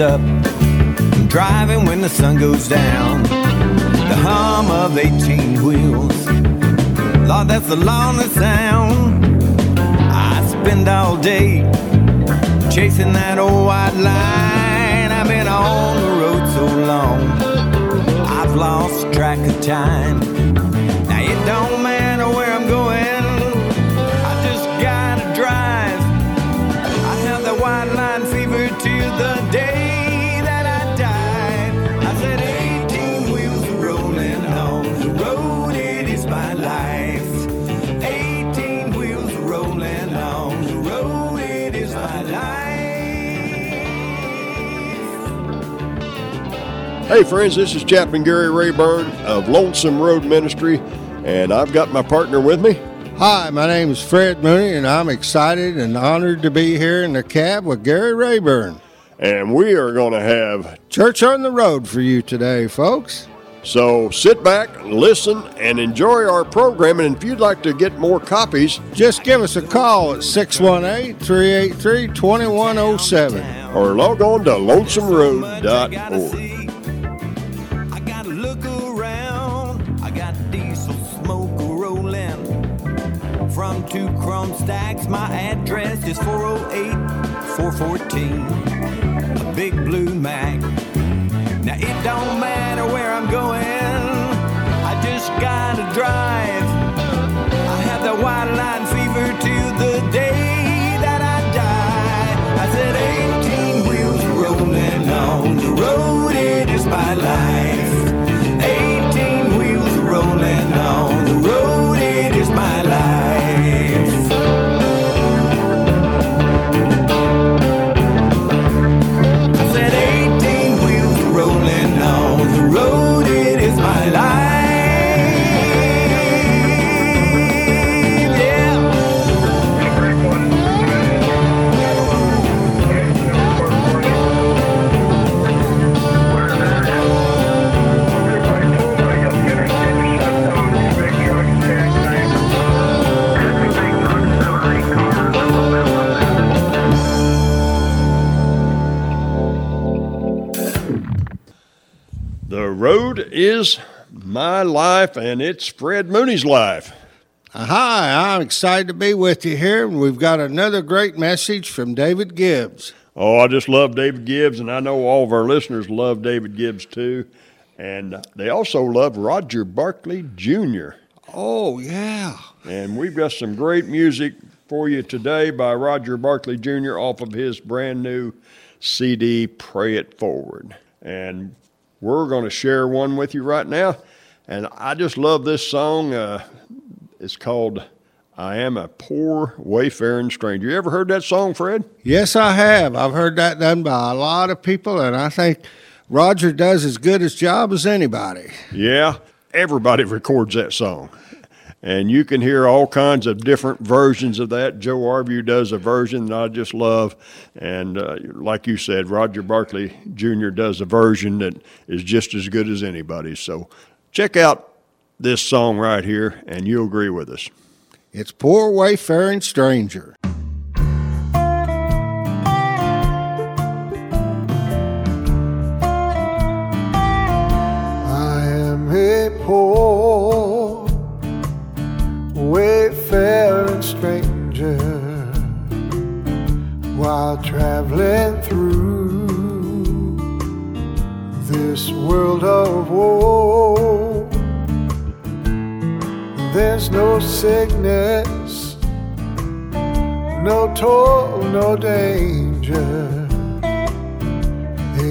up. I'm driving when the sun goes down. The hum of 18 wheels. Lord, that's the lonely sound. I spend all day chasing that old white line. I've been on the road so long, I've lost track of time. Now it don't matter where I'm going, I just gotta drive. I have the white line fever till the day Hey, friends, this is Chaplain Gary Rayburn of Lonesome Road Ministry, and I've got my partner with me. Hi, my name is Fred Mooney, and I'm excited and honored to be here in the cab with Gary Rayburn. And we are going to have, Church on the road for you today, folks. so sit back, listen, and enjoy our program. And if you'd like to get more copies, Just give us a call at 618 383 2107. or log on to lonesomeroad.org. stacks. My address is 408 414. A big blue Mack. Now it don't matter is my life, and it's Fred Mooney's life. Hi, I'm excited to be with you here, and we've got another great message from David Gibbs. Oh, I just love David Gibbs, and I know all of our listeners love David Gibbs too. And they also love Roger Barkley Jr. Oh, yeah. And we've got some great music for you today by Roger Barkley Jr. off of his brand new CD, Pray It Forward. And we're going to share one with you right now. And I just love this song. Uh, it's called I Am a Poor Wayfaring Stranger. You ever heard that song, Fred? Yes, I have. I've heard that done by a lot of people, and I think Roger does as good a job as anybody. Yeah, everybody records that song. And you can hear all kinds of different versions of that. Joe Arview does a version that I just love. And uh, like you said, Roger Barkley Jr. does a version that is just as good as anybody's. So check out this song right here, and you'll agree with us. It's Poor Wayfaring Stranger. I am a poor while traveling through this world of woe. There's no sickness, no toil, no danger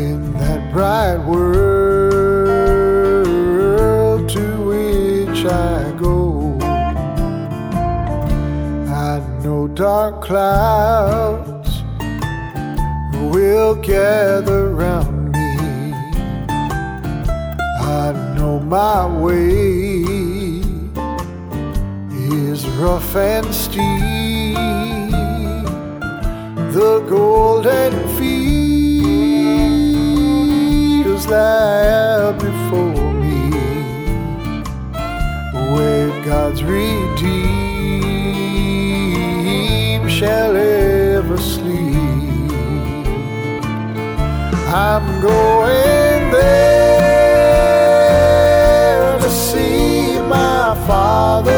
in that bright world to which I go. I know dark clouds will gather round me. I know my way is rough and steep. The golden fields lie before me, where God's redeemed shall ever sleep. I'm going there to see my father.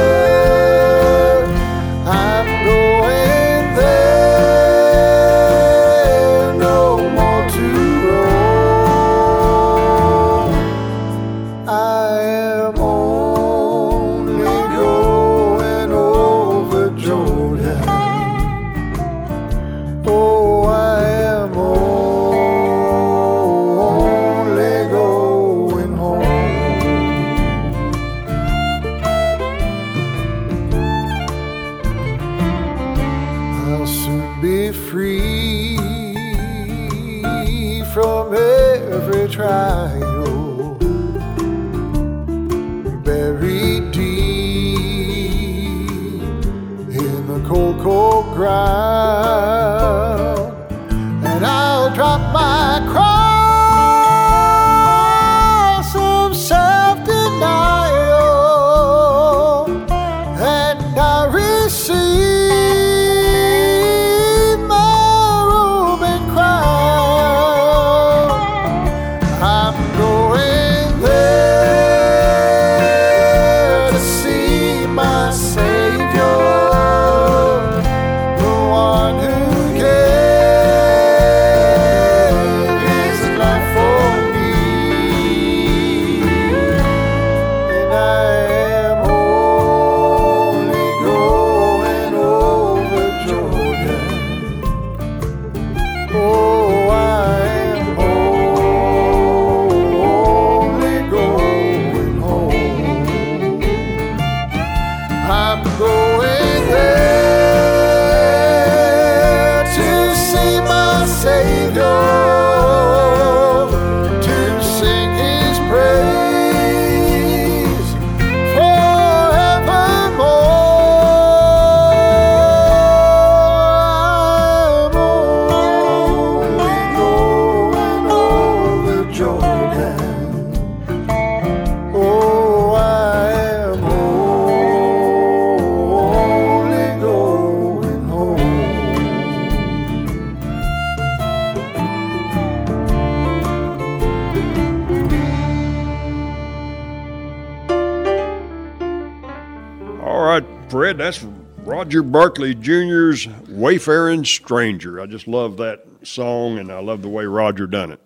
Roger Barkley Jr.'s Wayfaring Stranger. I just love that song and I love the way Roger done it.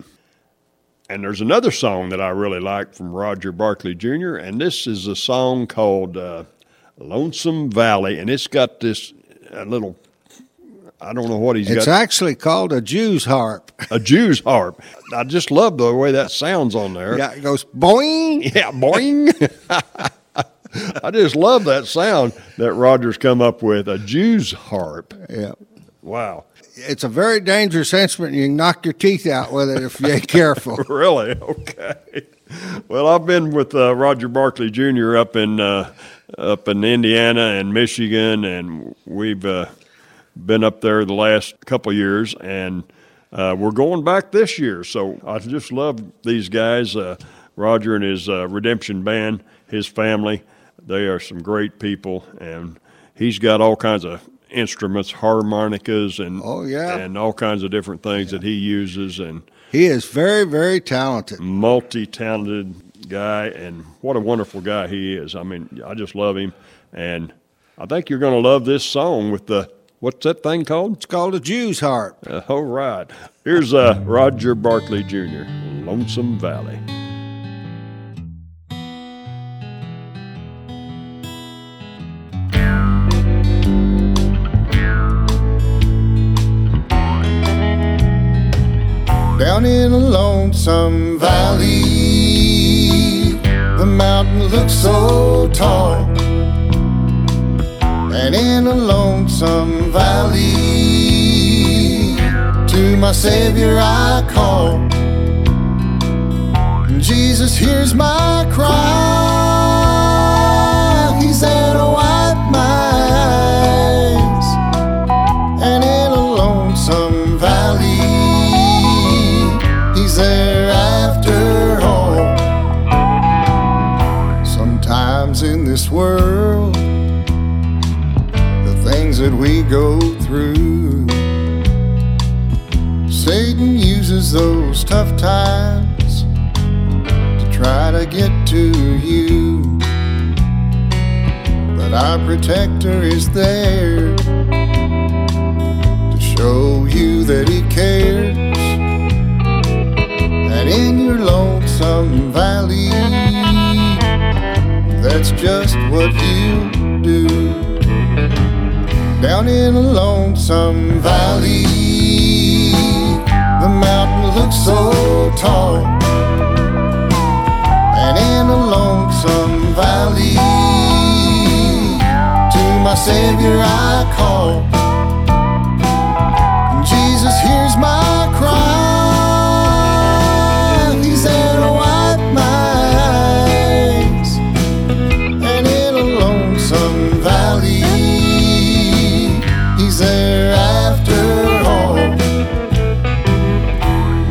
And there's another song that I really like from Roger Barkley Jr., and this is a song called uh, Lonesome Valley, and it's got this uh, little, I don't know what he's It's got, actually called a Jew's harp. a Jew's harp. I just love the way that sounds on there. Yeah, it goes boing. Yeah, boing. I just love that sound that Rogers come up with a Jew's harp. Yeah. Wow. It's a very dangerous instrument. You can knock your teeth out with it if you ain't careful. Really? Okay. Well, I've been with uh, Roger Barkley Jr. up in uh, up in Indiana and Michigan, and we've uh, been up there the last couple years, and uh, we're going back this year. So I just love these guys, uh, Roger and his uh, Redemption Band, his family. They are some great people, and he's got all kinds of instruments, harmonicas, and Oh, yeah. and all kinds of different things that he uses, and He is very, very talented. multi-talented guy, and what a wonderful guy he is. I mean, I just love him, and I think you're going to love this song with the what's that thing called? It's called a Jew's harp. Uh, all right, here's uh, Roger Barkley Jr. Lonesome Valley. Down in a lonesome valley, the mountain looks so tall. And in a lonesome valley, to my Savior I call. And Jesus hears my cry. Go through Satan uses those tough times to try to get to you. But our protector is there to show you that he cares. And in your lonesome valley, that's just what you do. Down in a lonesome valley, the mountain looks so tall. And in a lonesome valley, to my Savior I call. There after all.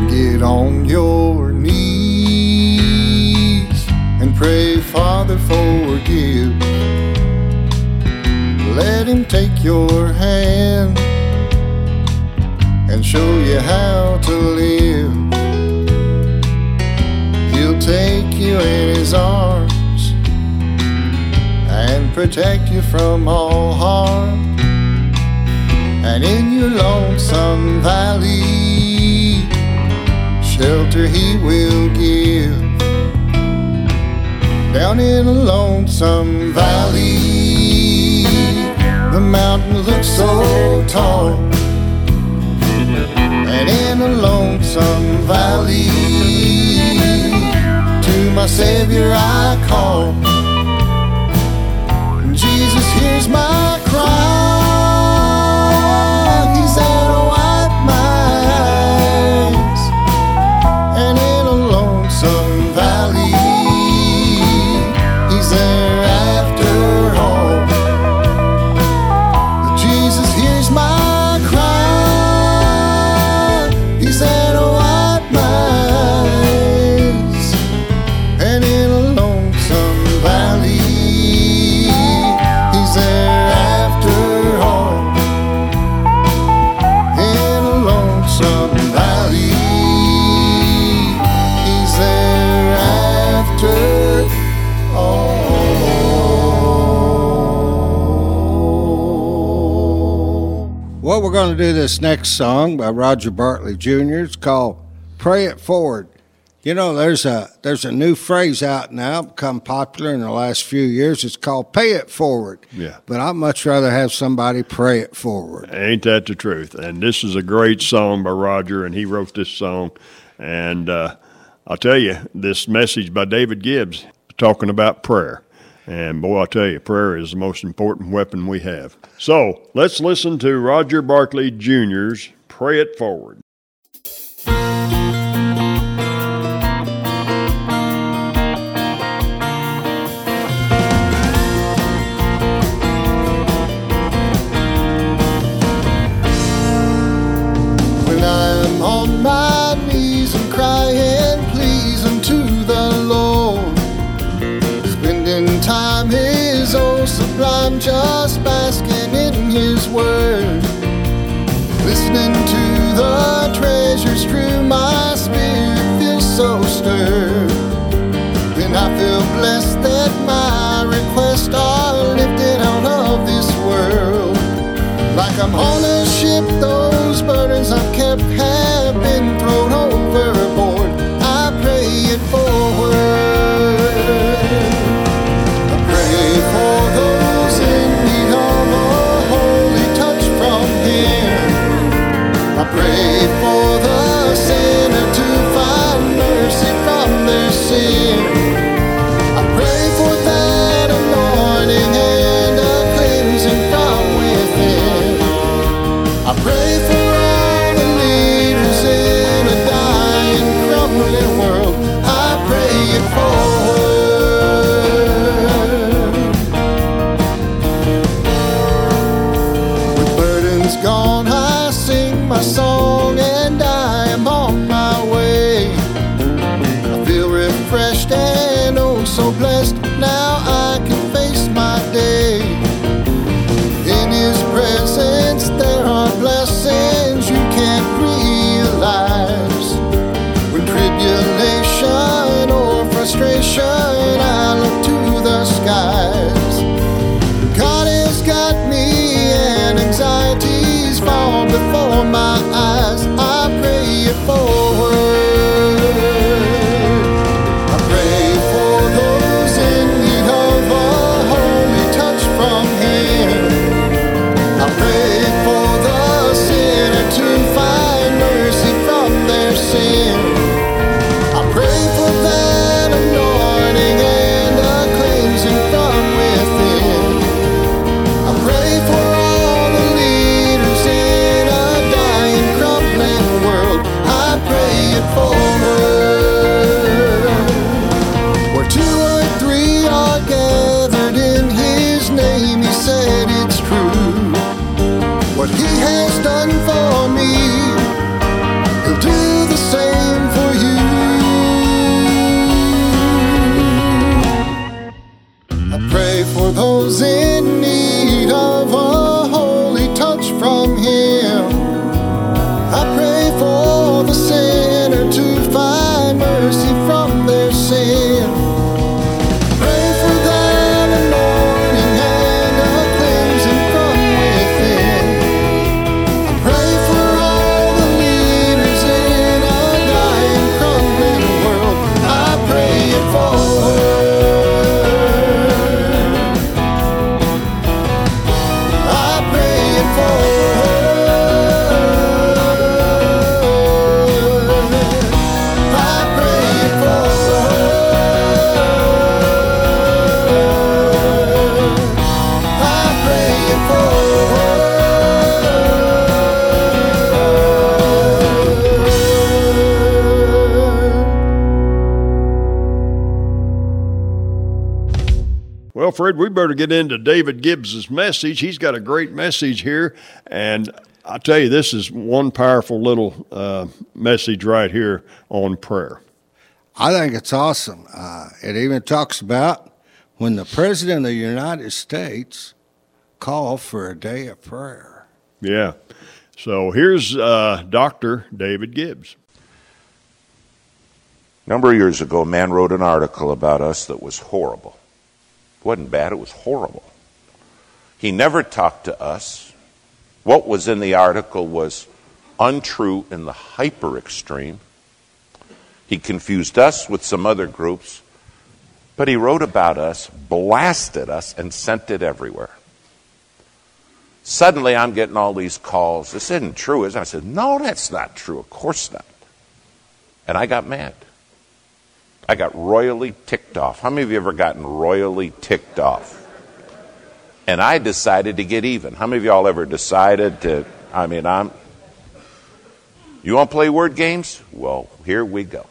Get on your knees and pray, Father, forgive. Let Him take your hand and show you how to live. He'll take you in His arms and protect you from all harm. And in your lonesome valley, shelter He will give. Down in a lonesome valley, the mountain looks so tall. And in a lonesome valley, to my Savior I call. Jesus hears my cry. Going to do this next song by Roger Barkley Jr. It's called "Pray It Forward." You know, there's a there's a new phrase out now, become popular in the last few years. It's called "Pay It Forward." Yeah. But I'd much rather have somebody pray it forward. Ain't that the truth? And this is a great song by Roger, and he wrote this song. And uh, I'll tell you, this message by David Gibbs talking about prayer. And boy, I'll tell you, prayer is the most important weapon we have. So let's listen to Roger Barkley Jr.'s Pray It Forward. Sublime, just basking in His Word, listening to the treasures strew, my spirit feels so stirred. Then I feel blessed that my requests are lifted out of this world. Like I'm on a ship, those burdens I've kept have Burdens gone, I sing my song and I am on my way. I feel refreshed and oh so blessed. Better get into David Gibbs's message. He's got a great message here, and I tell you, this is one powerful little uh, message right here on prayer. I think it's awesome. Uh, it even talks about when the President of the United States called for a day of prayer. Yeah. So here's uh, Dr. David Gibbs. A number of years ago, a man wrote an article about us that was horrible. It wasn't bad, it was horrible. He never talked to us. What was in the article was untrue in the hyper extreme. He confused us with some other groups, but he wrote about us, blasted us, and sent it everywhere. Suddenly, I'm getting all these calls. This isn't true, is it? I said, No, that's not true. Of course not. And I got mad. I got royally ticked off. How many of you ever gotten royally ticked off? And I decided to get even. How many of y'all ever decided to? I mean, I'm. You want to play word games? Well, here we go.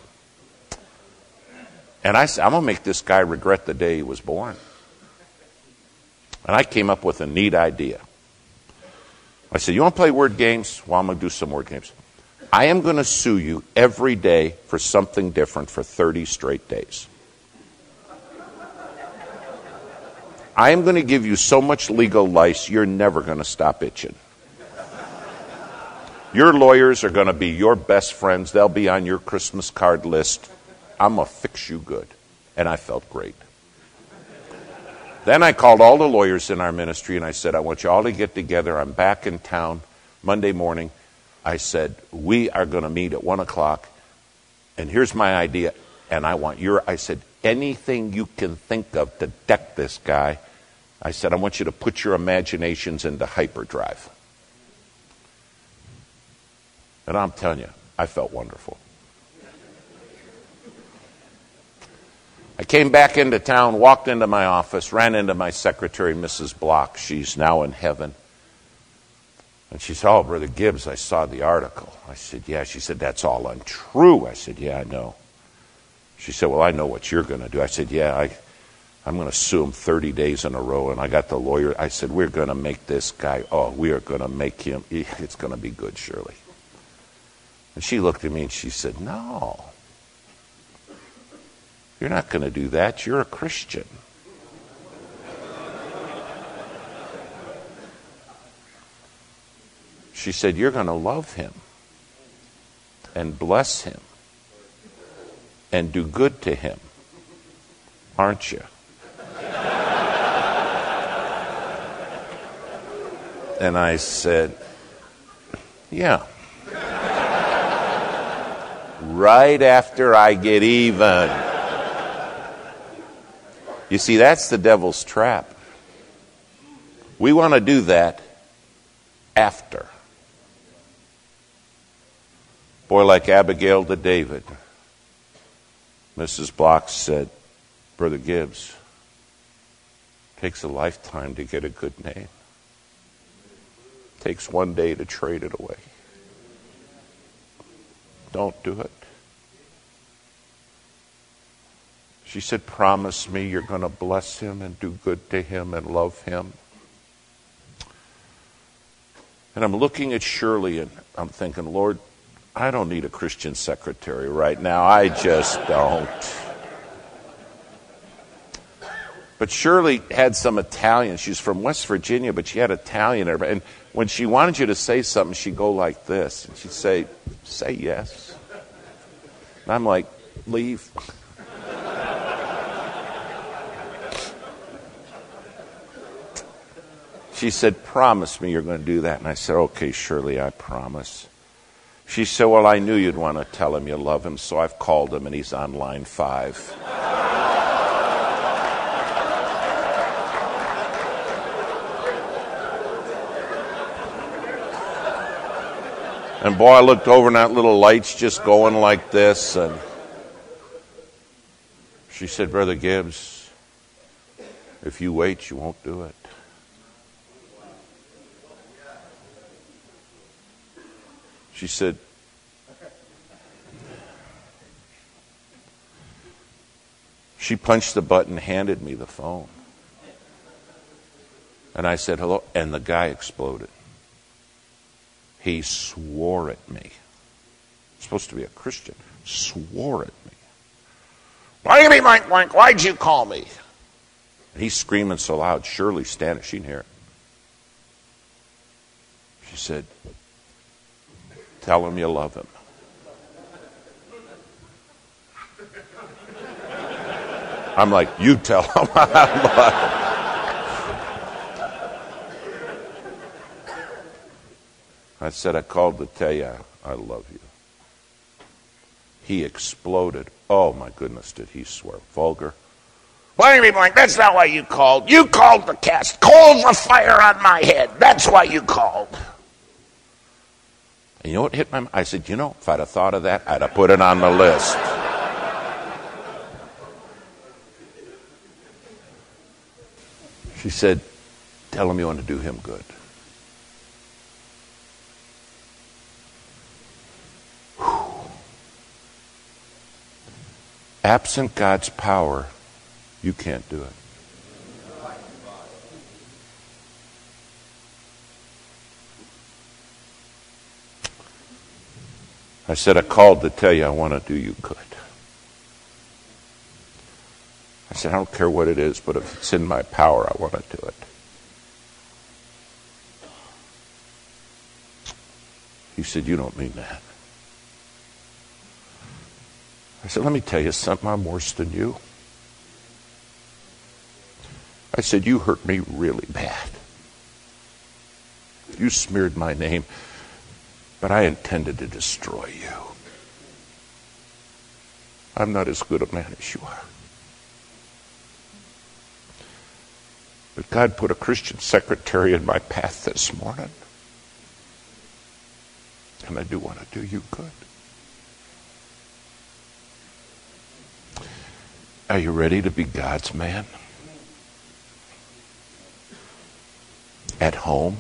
And I said, I'm going to make this guy regret the day he was born. And I came up with a neat idea. I said, You want to play word games? Well, I'm going to do some word games. I am going to sue you every day for something different for 30 straight days. I am going to give you so much legal lice, you're never going to stop itching. Your lawyers are going to be your best friends. They'll be on your Christmas card list. I'm going to fix you good. And I felt great. Then I called all the lawyers in our ministry and I said, I want you all to get together. I'm back in town Monday morning. I said, We are going to meet at 1 o'clock. And here's my idea. And I want your, I said, anything you can think of to deck this guy. I said, I want you to put your imaginations into hyperdrive. And I'm telling you, I felt wonderful. I came back into town, walked into my office, ran into my secretary, Mrs. Block. She's now in heaven. And she said, Oh, Brother Gibbs, I saw the article. I said, Yeah. She said, That's all untrue. I said, Yeah, I know. She said, Well, I know what you're going to do. I said, Yeah, I, I'm going to sue him 30 days in a row. And I got the lawyer. I said, We're going to make this guy, oh, we are going to make him, it's going to be good, Shirley. And she looked at me and she said, No. You're not going to do that. You're a Christian. She said, You're going to love him and bless him and do good to him, aren't you? And I said, Yeah. right after I get even. You see, that's the devil's trap. We want to do that after. Boy, like Abigail to David, Mrs. Block said, Brother Gibbs, takes a lifetime to get a good name. Takes one day to trade it away. Don't do it. She said, Promise me you're going to bless him and do good to him and love him. And I'm looking at Shirley and I'm thinking, Lord, I don't need a Christian secretary right now. I just don't. But Shirley had some Italian. She's from West Virginia, but she had Italian. And when she wanted you to say something, she'd go like this. And she'd say, Say yes. And I'm like, Leave. She said, Promise me you're going to do that. And I said, Okay, Shirley, I promise. She said, Well, I knew you'd want to tell him you love him, so I've called him and he's on line five. And boy, I looked over and that little light's just going like this. And she said, Brother Gibbs, if you wait, you won't do it. She said, She punched the button, handed me the phone. And I said, hello. And the guy exploded. He swore at me. Supposed to be a Christian. Swore at me. Why do you Mike, Mike? Why'd you call me? And he's screaming so loud. Shirley standing. She didn't hear it. She said, Tell him you love him. I'm like, you tell him I love him. I said, I called to tell you I love you. He exploded. Oh my goodness, did he swear? Vulgar. Why are you like, that's not why you called. You called the cast coals of fire on my head. That's why you called. And you know what hit my mind? I said, you know, if I'd have thought of that, I'd have put it on the list. She said, tell him you want to do him good. Absent God's power, you can't do it. I said, I called to tell you I want to do you good. I said, I don't care what it is, but if it's in my power, I want to do it. He said, You don't mean that. I said, Let me tell you something. I'm worse than you. I said, You hurt me really bad. You smeared my name but I intended to destroy you. I'm not as good a man as you are. But God put a Christian secretary in my path this morning. And I do want to do you good. Are you ready to be God's man? At home?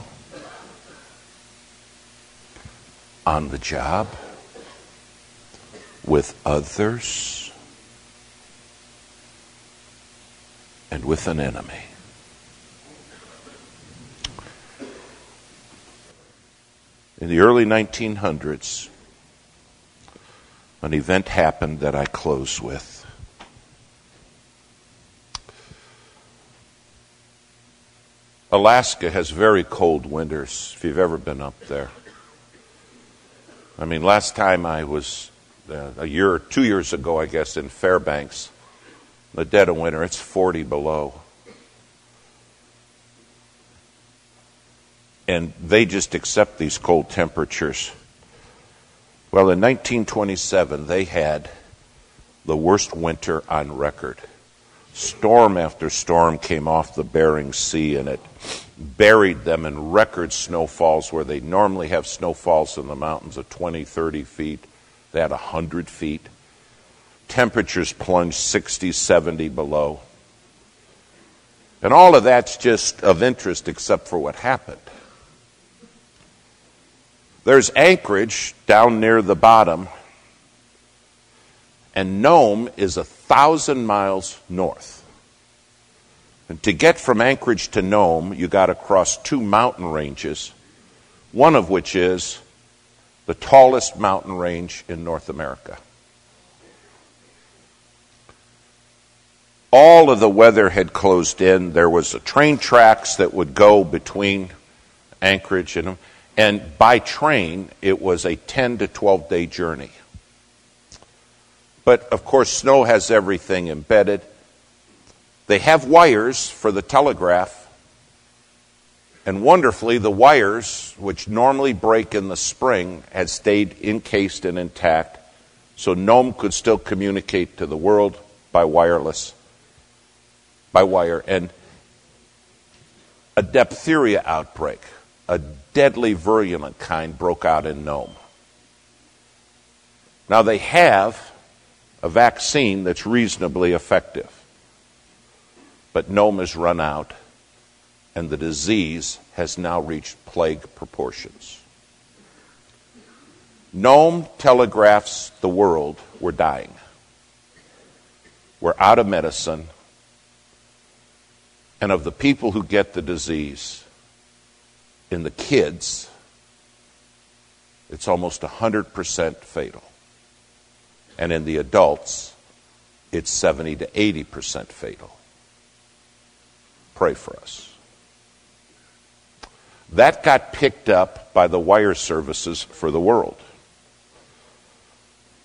On the job, with others, and with an enemy. In the early 1900s, an event happened that I close with. Alaska has very cold winters, if you've ever been up there. I mean, last time I was uh, a year or two years ago, I guess, in Fairbanks, the dead of winter, it's 40 below. And they just accept these cold temperatures. Well, in 1927, they had the worst winter on record. Storm after storm came off the Bering Sea and it buried them in record snowfalls where they normally have snowfalls in the mountains of 20, 30 feet. They had 100 feet. Temperatures plunged 60, 70 below. And all of that's just of interest except for what happened. There's Anchorage down near the bottom, and Nome is a thousand miles north. And to get from Anchorage to Nome, you got to cross two mountain ranges, one of which is the tallest mountain range in North America. All of the weather had closed in. There was a train tracks that would go between Anchorage and and by train, it was a 10 to 12 day journey. But of course, snow has everything embedded. They have wires for the telegraph. And wonderfully, the wires, which normally break in the spring, had stayed encased and intact. So Nome could still communicate to the world by wireless, by wire. And a diphtheria outbreak, a deadly virulent kind broke out in Nome. Now they have a vaccine that's reasonably effective, but Nome has run out, and the disease has now reached plague proportions. Nome telegraphs the world we're dying. We're out of medicine. And of the people who get the disease, in the kids, it's almost 100% fatal. And in the adults, it's 70 to 80% fatal. Pray for us. That got picked up by the wire services for the world.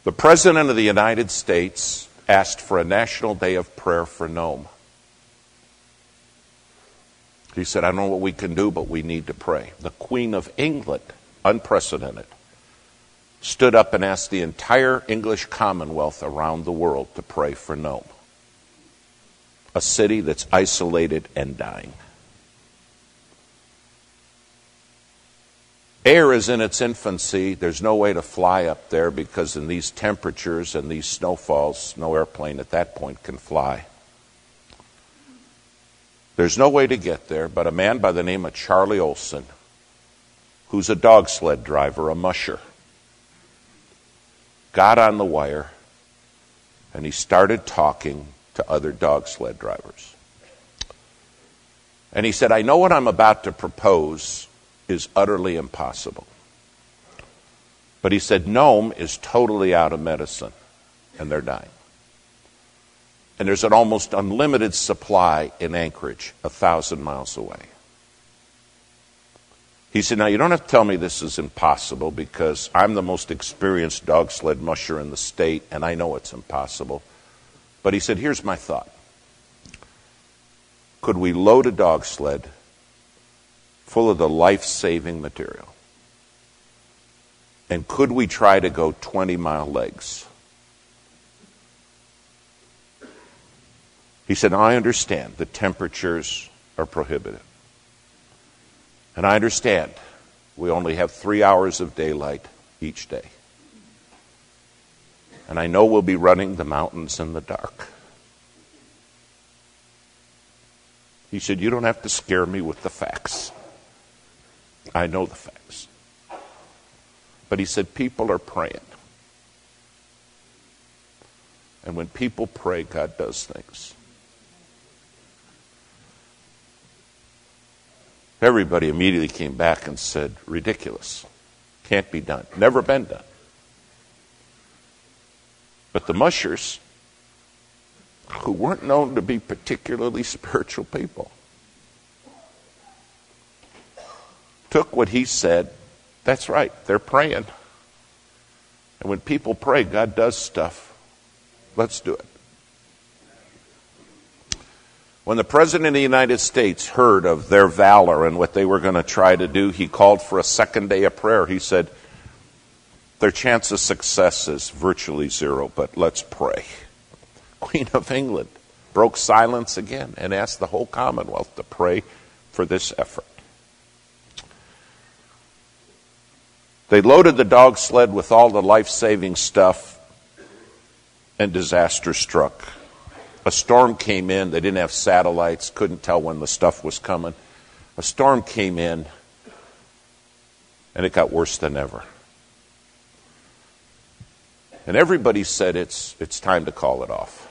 The President of the United States asked for a national day of prayer for Nome. He said, I don't know what we can do, but we need to pray. The Queen of England, unprecedented, stood up and asked the entire English Commonwealth around the world to pray for Nome, a city that's isolated and dying. Air is in its infancy. There's no way to fly up there because, in these temperatures and these snowfalls, no airplane at that point can fly. There's no way to get there, but a man by the name of Charlie Olson, who's a dog sled driver, a musher, got on the wire and he started talking to other dog sled drivers. And he said, I know what I'm about to propose is utterly impossible. But he said, Nome is totally out of medicine, and they're dying and there's an almost unlimited supply in Anchorage, a thousand miles away. He said, Now, you don't have to tell me this is impossible because I'm the most experienced dog sled musher in the state and I know it's impossible. But he said, Here's my thought. Could we load a dog sled full of the life saving material? And could we try to go 20 mile legs? He said, I understand the temperatures are prohibitive. And I understand we only have three hours of daylight each day. And I know we'll be running the mountains in the dark. He said, You don't have to scare me with the facts. I know the facts. But he said, People are praying. And when people pray, God does things. Everybody immediately came back and said, ridiculous. Can't be done. Never been done. But the mushers, who weren't known to be particularly spiritual people, took what he said. That's right, they're praying. And when people pray, God does stuff. Let's do it. When the President of the United States heard of their valor and what they were going to try to do, he called for a second day of prayer. He said, Their chance of success is virtually zero, but let's pray. Queen of England broke silence again and asked the whole Commonwealth to pray for this effort. They loaded the dog sled with all the life saving stuff, and disaster struck. A storm came in. They didn't have satellites, couldn't tell when the stuff was coming. A storm came in, and it got worse than ever. And everybody said it's, it's time to call it off.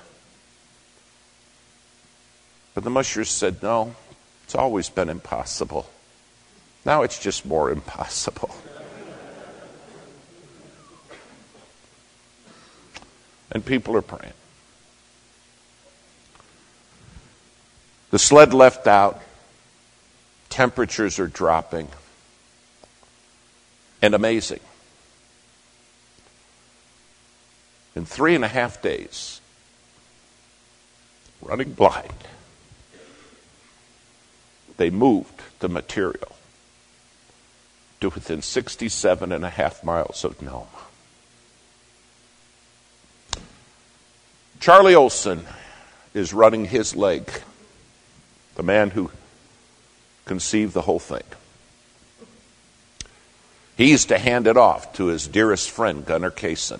But the mushers said, no, it's always been impossible. Now it's just more impossible. and people are praying. The sled left out, temperatures are dropping, and amazing. In three and a half days, running blind, they moved the material to within 67 and a half miles of Nome. Charlie Olson is running his leg, the man who conceived the whole thing. He's to hand it off to his dearest friend, Gunnar Kaasen.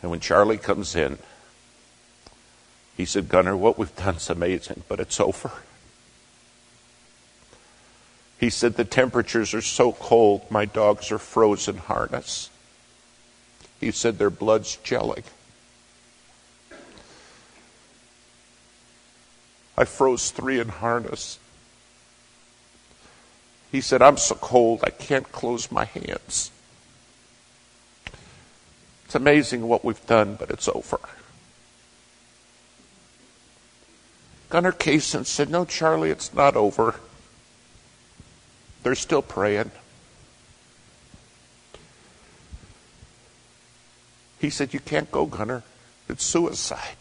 And when Charlie comes in, he said, Gunnar, what we've done is amazing, but it's over. He said, The temperatures are so cold, my dogs are frozen harness. He said their blood's gelling. I froze three in harness. He said, I'm so cold I can't close my hands. It's amazing what we've done, but it's over. Gunnar Kaasen said, No, Charlie, it's not over. They're still praying. He said, You can't go, Gunnar. It's suicide.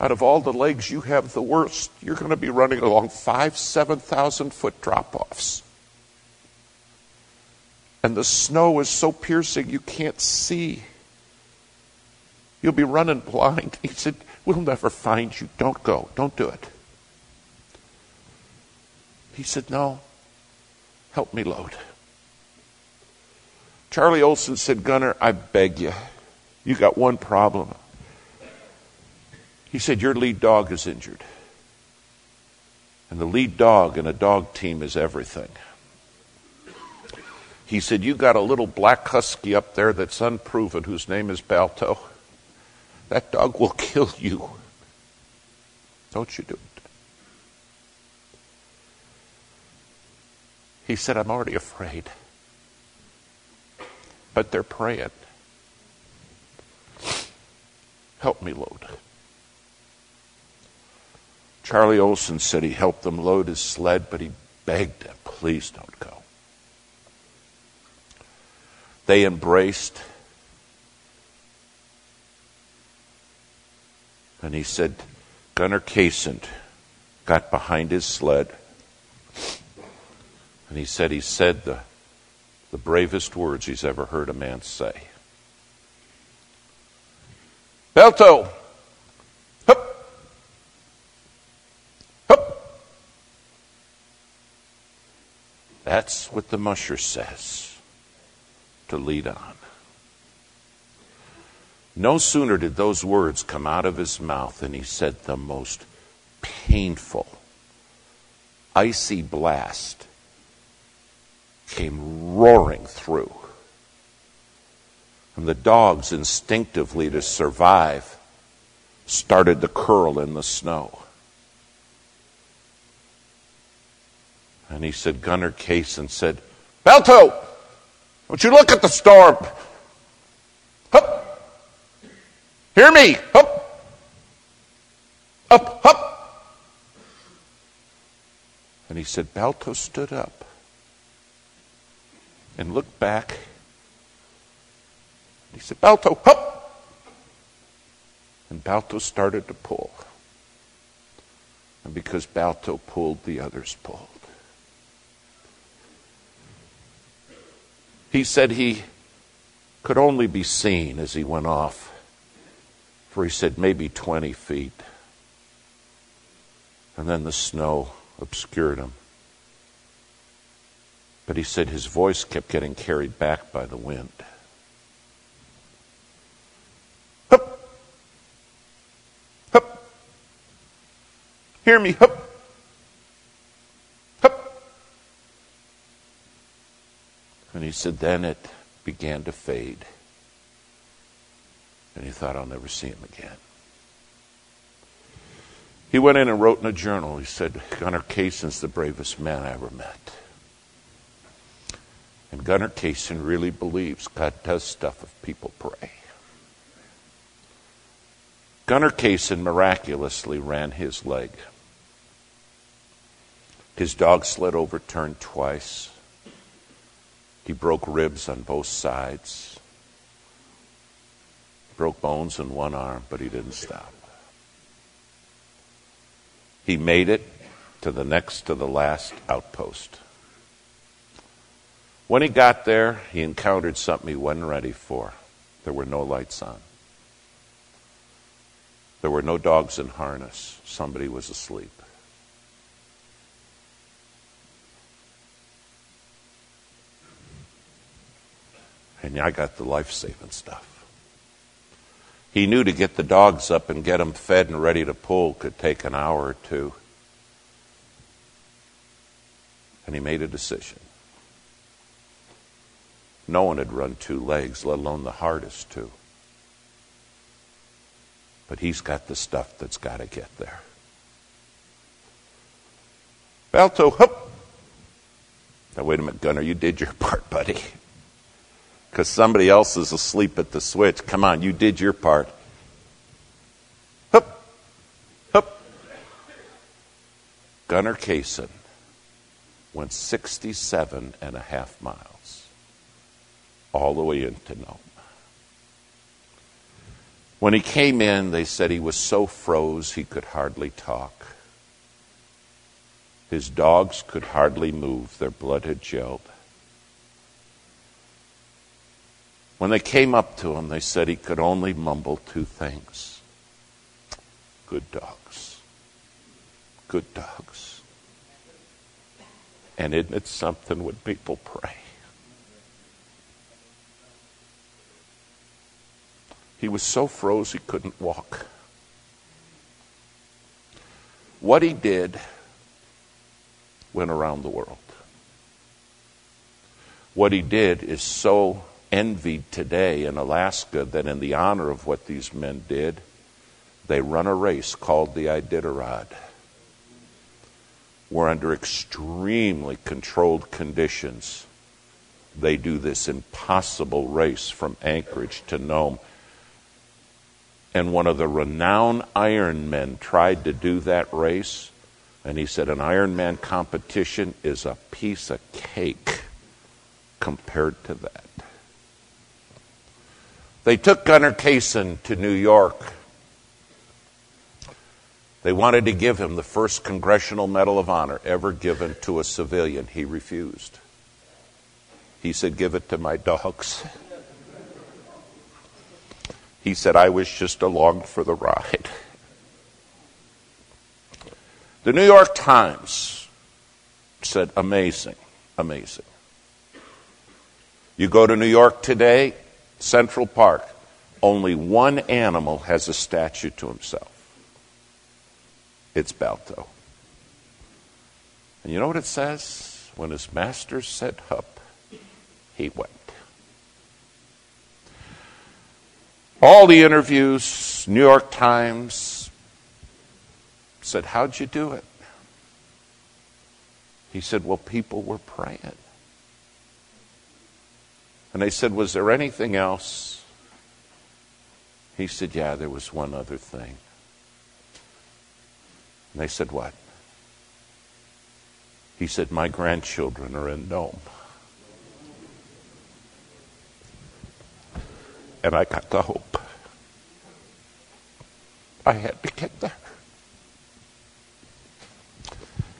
Out of all the legs you have the worst, you're going to be running along five, 7,000 foot drop offs. And the snow is so piercing you can't see. You'll be running blind. He said, We'll never find you. Don't go. Don't do it. He said, No. Help me load. Charlie Olson said, Gunnar, I beg you. You got one problem. He said, Your lead dog is injured. And the lead dog in a dog team is everything. He said, You got a little black husky up there that's unproven whose name is Balto. That dog will kill you. Don't you do it. He said, I'm already afraid but they're praying. Help me load. Charlie Olson said he helped them load his sled, but he begged them, please don't go. They embraced. And he said, Gunnar Kaasen got behind his sled. And he said, he said the the bravest words he's ever heard a man say. Balto! That's what the musher says to lead on. No sooner did those words come out of his mouth than he said the most painful, icy blast came roaring through. And the dogs, instinctively to survive, started to curl in the snow. And he said, Gunnar Kaasen said, Balto, would you look at the storm? Hup! Hear me! Hup! Up, up! And he said, Balto stood up and looked back. He said, Balto, hop! And Balto started to pull. And because Balto pulled, the others pulled. He said he could only be seen as he went off, for he said maybe 20 feet. And then the snow obscured him. But he said his voice kept getting carried back by the wind. Hear me, hup! Hup! And he said, then it began to fade. And he thought, I'll never see him again. He went in and wrote in a journal. He said, Gunnar Kaasen's the bravest man I ever met. And Gunnar Kaasen really believes God does stuff if people pray. Gunnar Kaasen miraculously ran his leg. His dog sled overturned twice. He broke ribs on both sides. Broke bones in one arm, but he didn't stop. He made it to the next to the last outpost. When he got there, he encountered something he wasn't ready for. There were no lights on. There were no dogs in harness. Somebody was asleep. And I got the life saving stuff. He knew to get the dogs up and get them fed and ready to pull could take an hour or two. And he made a decision. No one had run two legs, let alone the hardest two. But he's got the stuff that's got to get there. Balto, hup! Now, wait a minute, Gunnar, you did your part, buddy. Because somebody else is asleep at the switch. Come on, you did your part. Hup! Hup! Gunnar Kaasen went 67 and a half miles all the way into Nome. When he came in, they said he was so froze he could hardly talk. His dogs could hardly move, their blood had gelled. When they came up to him, they said he could only mumble two things good dogs. Good dogs. And isn't it something when people pray? He was so froze he couldn't walk. What he did went around the world. What he did is so envied today in Alaska that, in the honor of what these men did, they run a race called the Iditarod, We're under extremely controlled conditions, they do this impossible race from Anchorage to Nome and one of the renowned Ironmen tried to do that race. And he said, An Ironman competition is a piece of cake compared to that. They took Gunnar Kaasen to New York. They wanted to give him the first Congressional Medal of Honor ever given to a civilian. He refused. He said, Give it to my dogs. He said, I was just along for the ride. The New York Times said, amazing, amazing. You go to New York today, Central Park, only one animal has a statue to himself. It's Balto. And you know what it says? When his master said hup, he went. All the interviews, New York Times, said, How'd you do it? He said, Well, people were praying. And they said, Was there anything else? He said, Yeah, there was one other thing. And they said, What? He said, My grandchildren are in Nome. and I got the hope. I had to get there.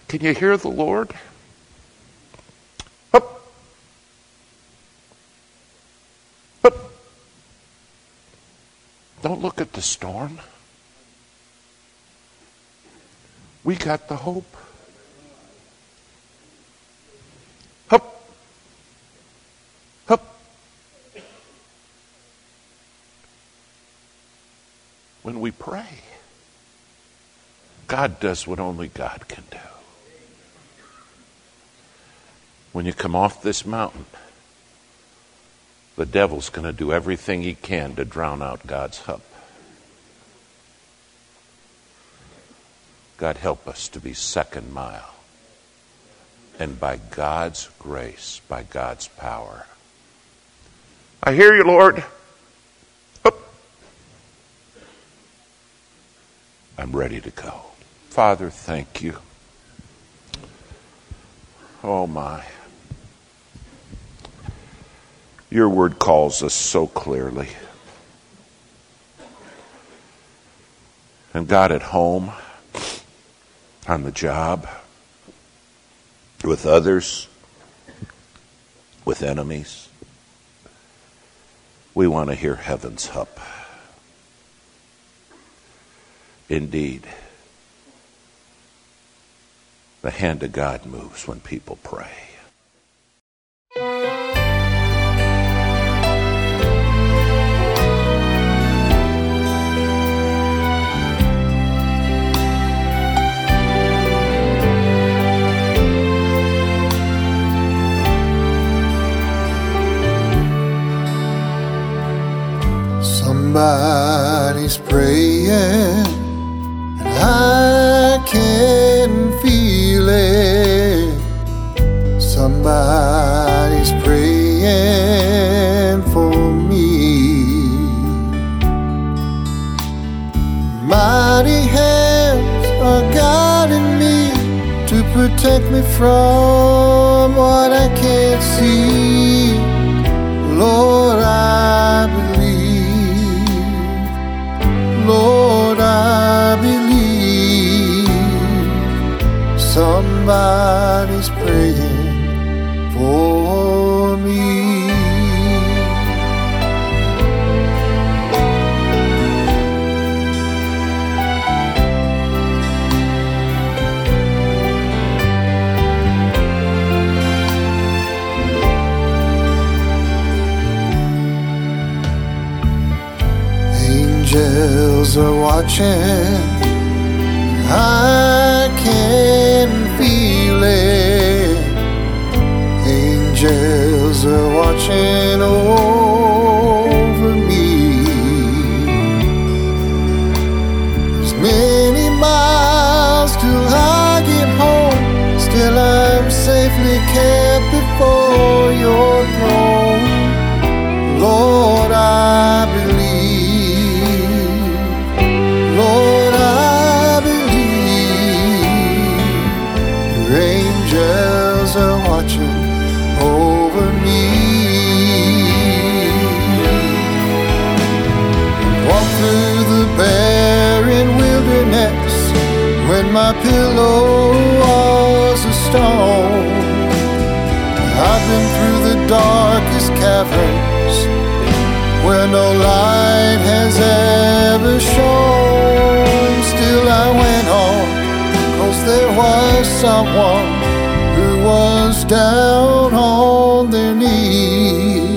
Can you hear the Lord? Don't look at the storm. We got the hope. Hup. Hup. When we pray, God does what only God can do. When you come off this mountain, the devil's going to do everything he can to drown out God's hup. God help us to be second mile. And by God's grace, by God's power. I hear you, Lord. I'm ready to go. Father, thank you. Oh, my. Your word calls us so clearly. And God at home, on the job, with others, with enemies, we want to hear heaven's hup. Indeed, the hand of God moves when people pray. Somebody's praying, and I can feel it. Somebody's praying for me. Mighty hands are guiding me to protect me from what I can't see. Lord, I. Lord, I believe somebody's praying are ever shone. Still, I went on, cause there was someone who was down on their knees.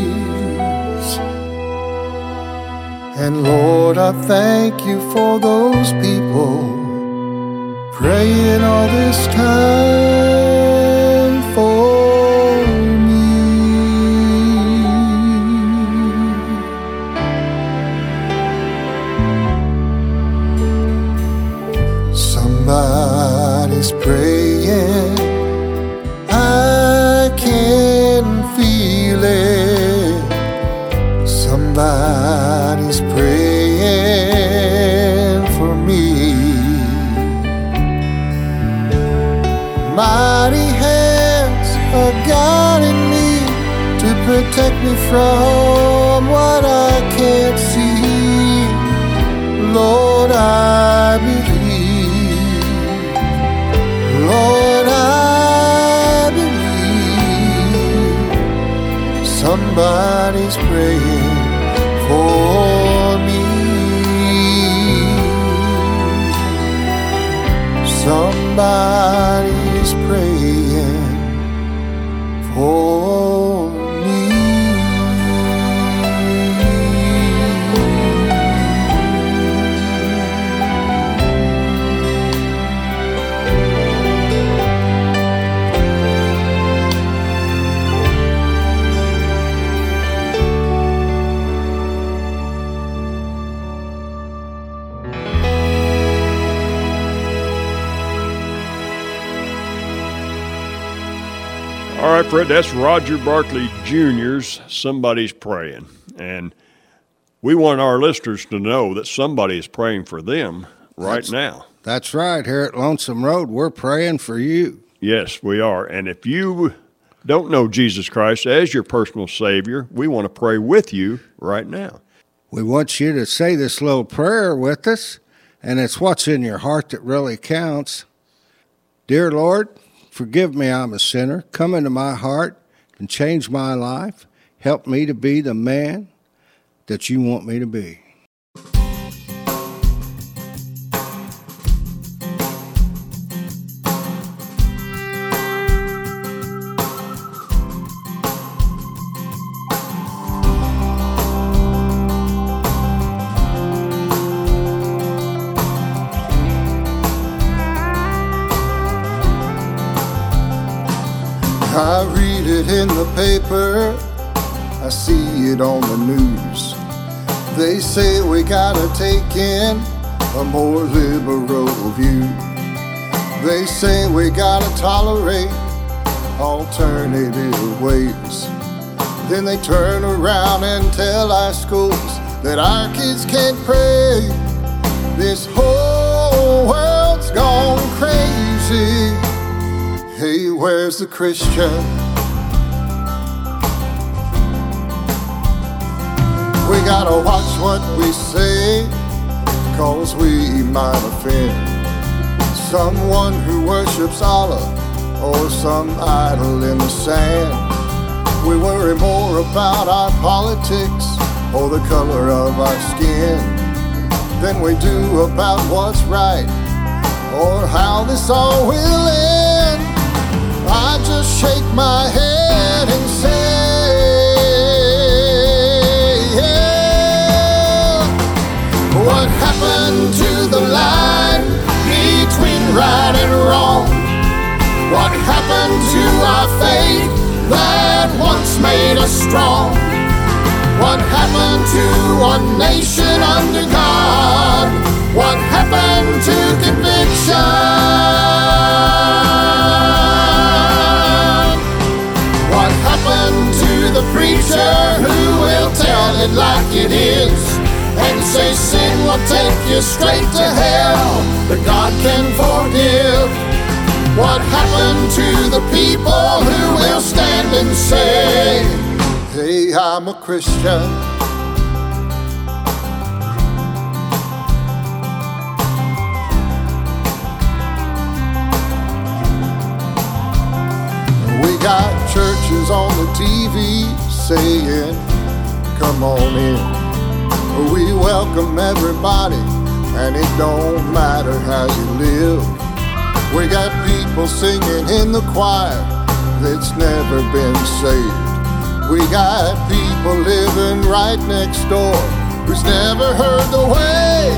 And Lord, I thank you for those people praying all this time Somebody's praying, I can feel it. Somebody's praying for me. Mighty hands are guiding me to protect me from what I can't see. Lord, I believe. Lord, I believe somebody's praying for me. Somebody right, Fred, that's Roger Barkley Jr.'s Somebody's Praying. And we want our listeners to know that somebody is praying for them right That's- now. That's right. Here at Lonesome Road, we're praying for you. Yes, we are. And if you don't know Jesus Christ as your personal Savior, we want to pray with you right now. We want you to say this little prayer with us, and it's what's in your heart that really counts. Dear Lord, forgive me, I'm a sinner. Come into my heart and change my life. Help me to be the man that you want me to be. It on the news. They say we gotta take in a more liberal view. They say we gotta tolerate alternative ways. Then they turn around and tell our schools that our kids can't pray. This whole world's gone crazy. Hey, where's the Christian? Gotta watch what we say, cause we might offend someone who worships Allah or some idol in the sand. We worry more about our politics or the color of our skin than we do about what's right or how this all will end. I just shake my head and What happened to the line between right and wrong? What happened to our faith that once made us strong? What happened to one nation under God? What happened to conviction? What happened to the preacher who will tell it like it is and say will take you straight to hell, but God can forgive? What happened to the people who will stand and say, Hey, I'm a Christian? We got churches on the TV saying, Come on in. We welcome everybody, and it don't matter how you live. We got people singing in the choir that's never been saved. We got people living right next door who's never heard the way.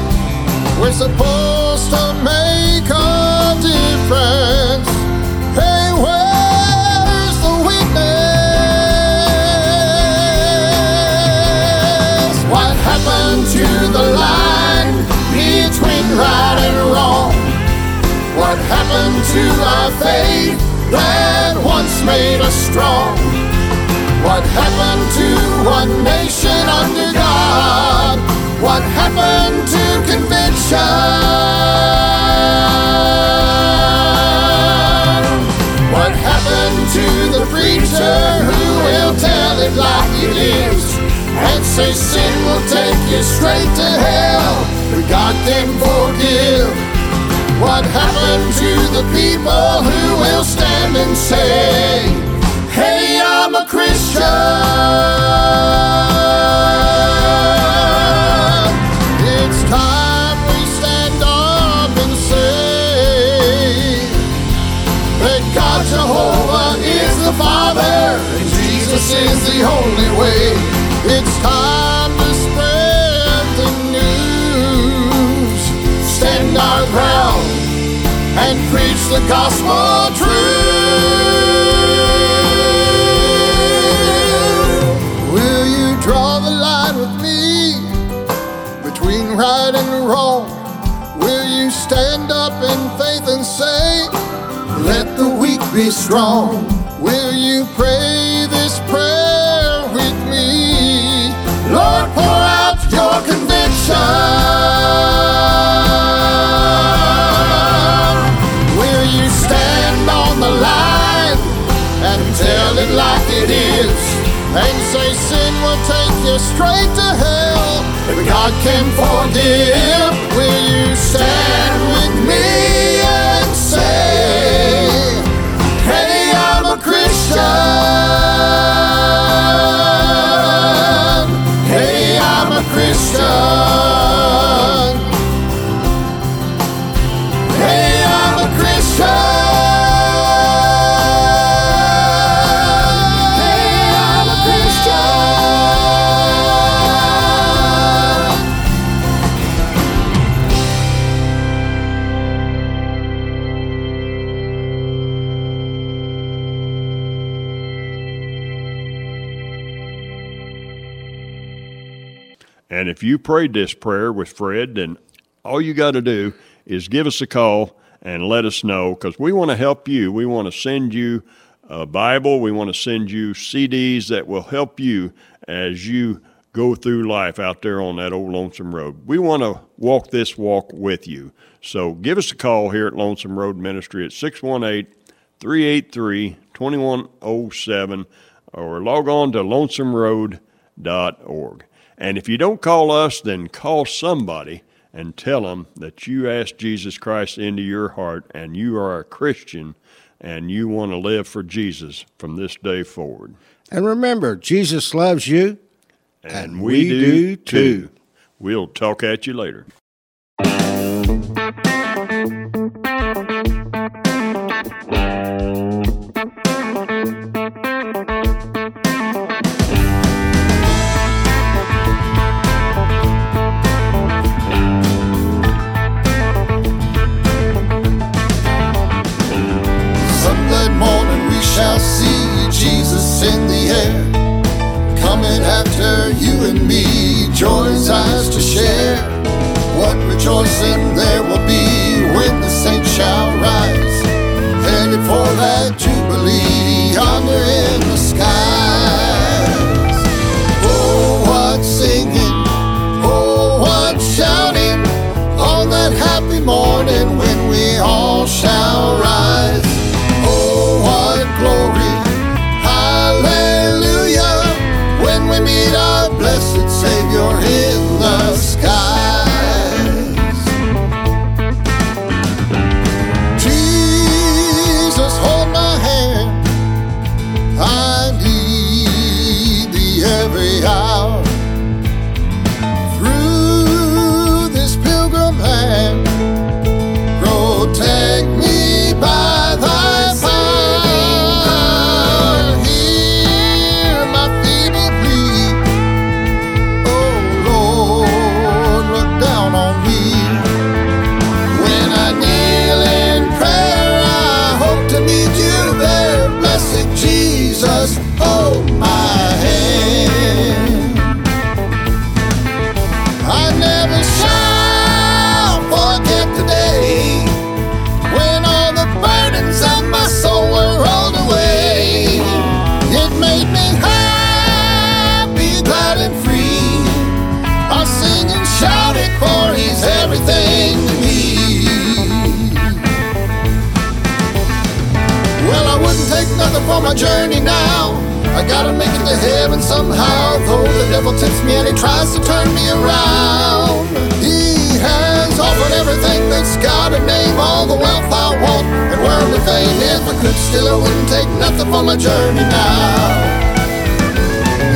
We're supposed to make a difference. The line between right and wrong? What happened to our faith that once made us strong? What happened to one nation under God? What happened to conviction? What happened to the preacher who will tell it like it is say sin will take you straight to hell, but God can forgive? What happened to the people who will stand and say, Hey, I'm a Christian? The gospel true. Will you draw the line with me between right and wrong? Will you stand up in faith and say, Let the weak be strong? And say sin will take you straight to hell. If God can forgive, will you stand prayed this prayer with Fred, then all you got to do is give us a call and let us know because we want to help you. We want to send you a Bible. We want to send you CDs that will help you as you go through life out there on that old Lonesome Road. We want to walk this walk with you. So give us a call here at Lonesome Road Ministry at 618 383 2107 or log on to lonesomeroad.org. And if you don't call us, then call somebody and tell them that you asked Jesus Christ into your heart and you are a Christian and you want to live for Jesus from this day forward. And remember, Jesus loves you. And, we do too. We'll talk at you later. Ours to share. What rejoicing there will be when the saints shall rise. Headed for that every hour through this pilgrim land. Protect for my journey now. I gotta make it to heaven somehow. Though the devil tempts me and he tries to turn me around. He has offered everything that's got a name, all the wealth I want, and worldly fame. If I could still, I wouldn't take nothing for my journey now.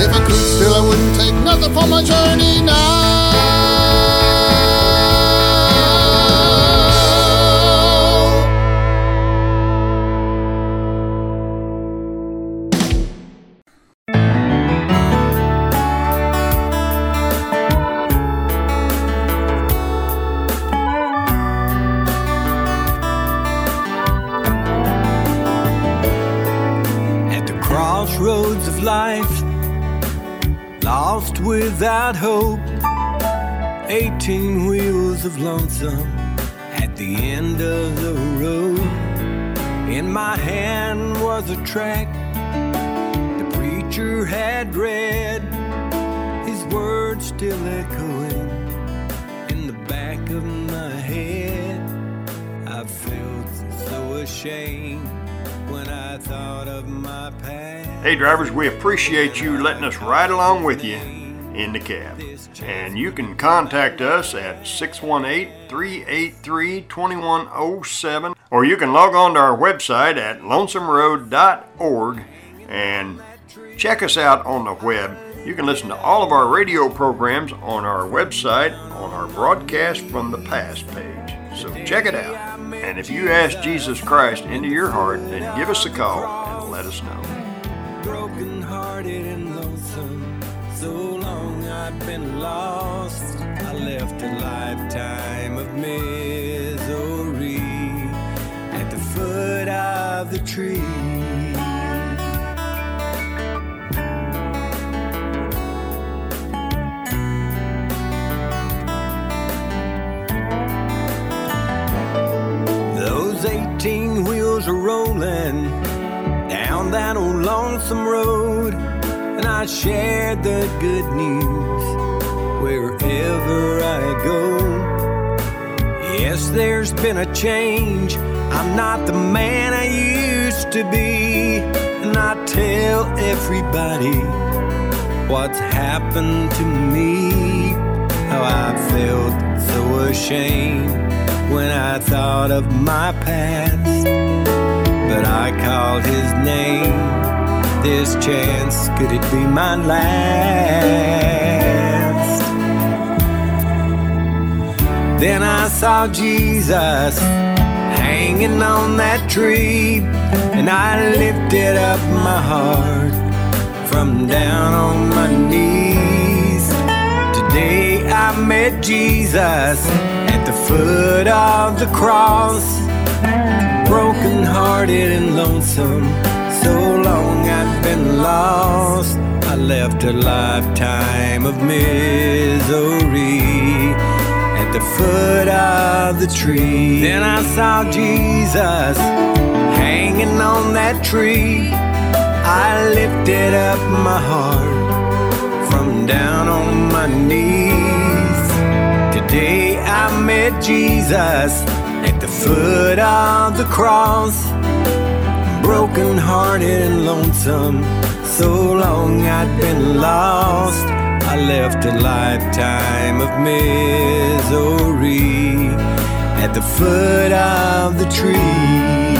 If I could still, I wouldn't take nothing for my journey now. Of lonesome at the end of the road. In my hand was a track the preacher had read, his words still echoing in the back of my head. I felt so ashamed when I thought of my past. Hey, drivers, we appreciate you letting us ride along with you in the cab. And you can contact us at 618 383 2107, or you can log on to our website at lonesomeroad.org and check us out on the web. You can listen to all of our radio programs on our website on our broadcast from the past page. So check it out. And if you ask Jesus Christ into your heart, then give us a call and let us know. broken hearted and lonesome. So I've been lost. I left a lifetime of misery at the foot of the tree. Those 18 wheels are rolling down that old lonesome road, and I share the good news wherever I go. Yes, there's been a change. I'm not the man I used to be, and I tell everybody what's happened to me. How I felt so ashamed when I thought of my past but I called his name. This chance, could it be my last? Then I saw Jesus hanging on that tree, and I lifted up my heart from down on my knees. Today I met Jesus at the foot of the cross broken hearted and lonesome. So long I'd been lost. I left a lifetime of misery at the foot of the tree. Then I saw Jesus hanging on that tree. I lifted up my heart from down on my knees. Today I met Jesus at the foot of the cross. Broken hearted and lonesome, so long I'd been lost. I left a lifetime of misery at the foot of the tree.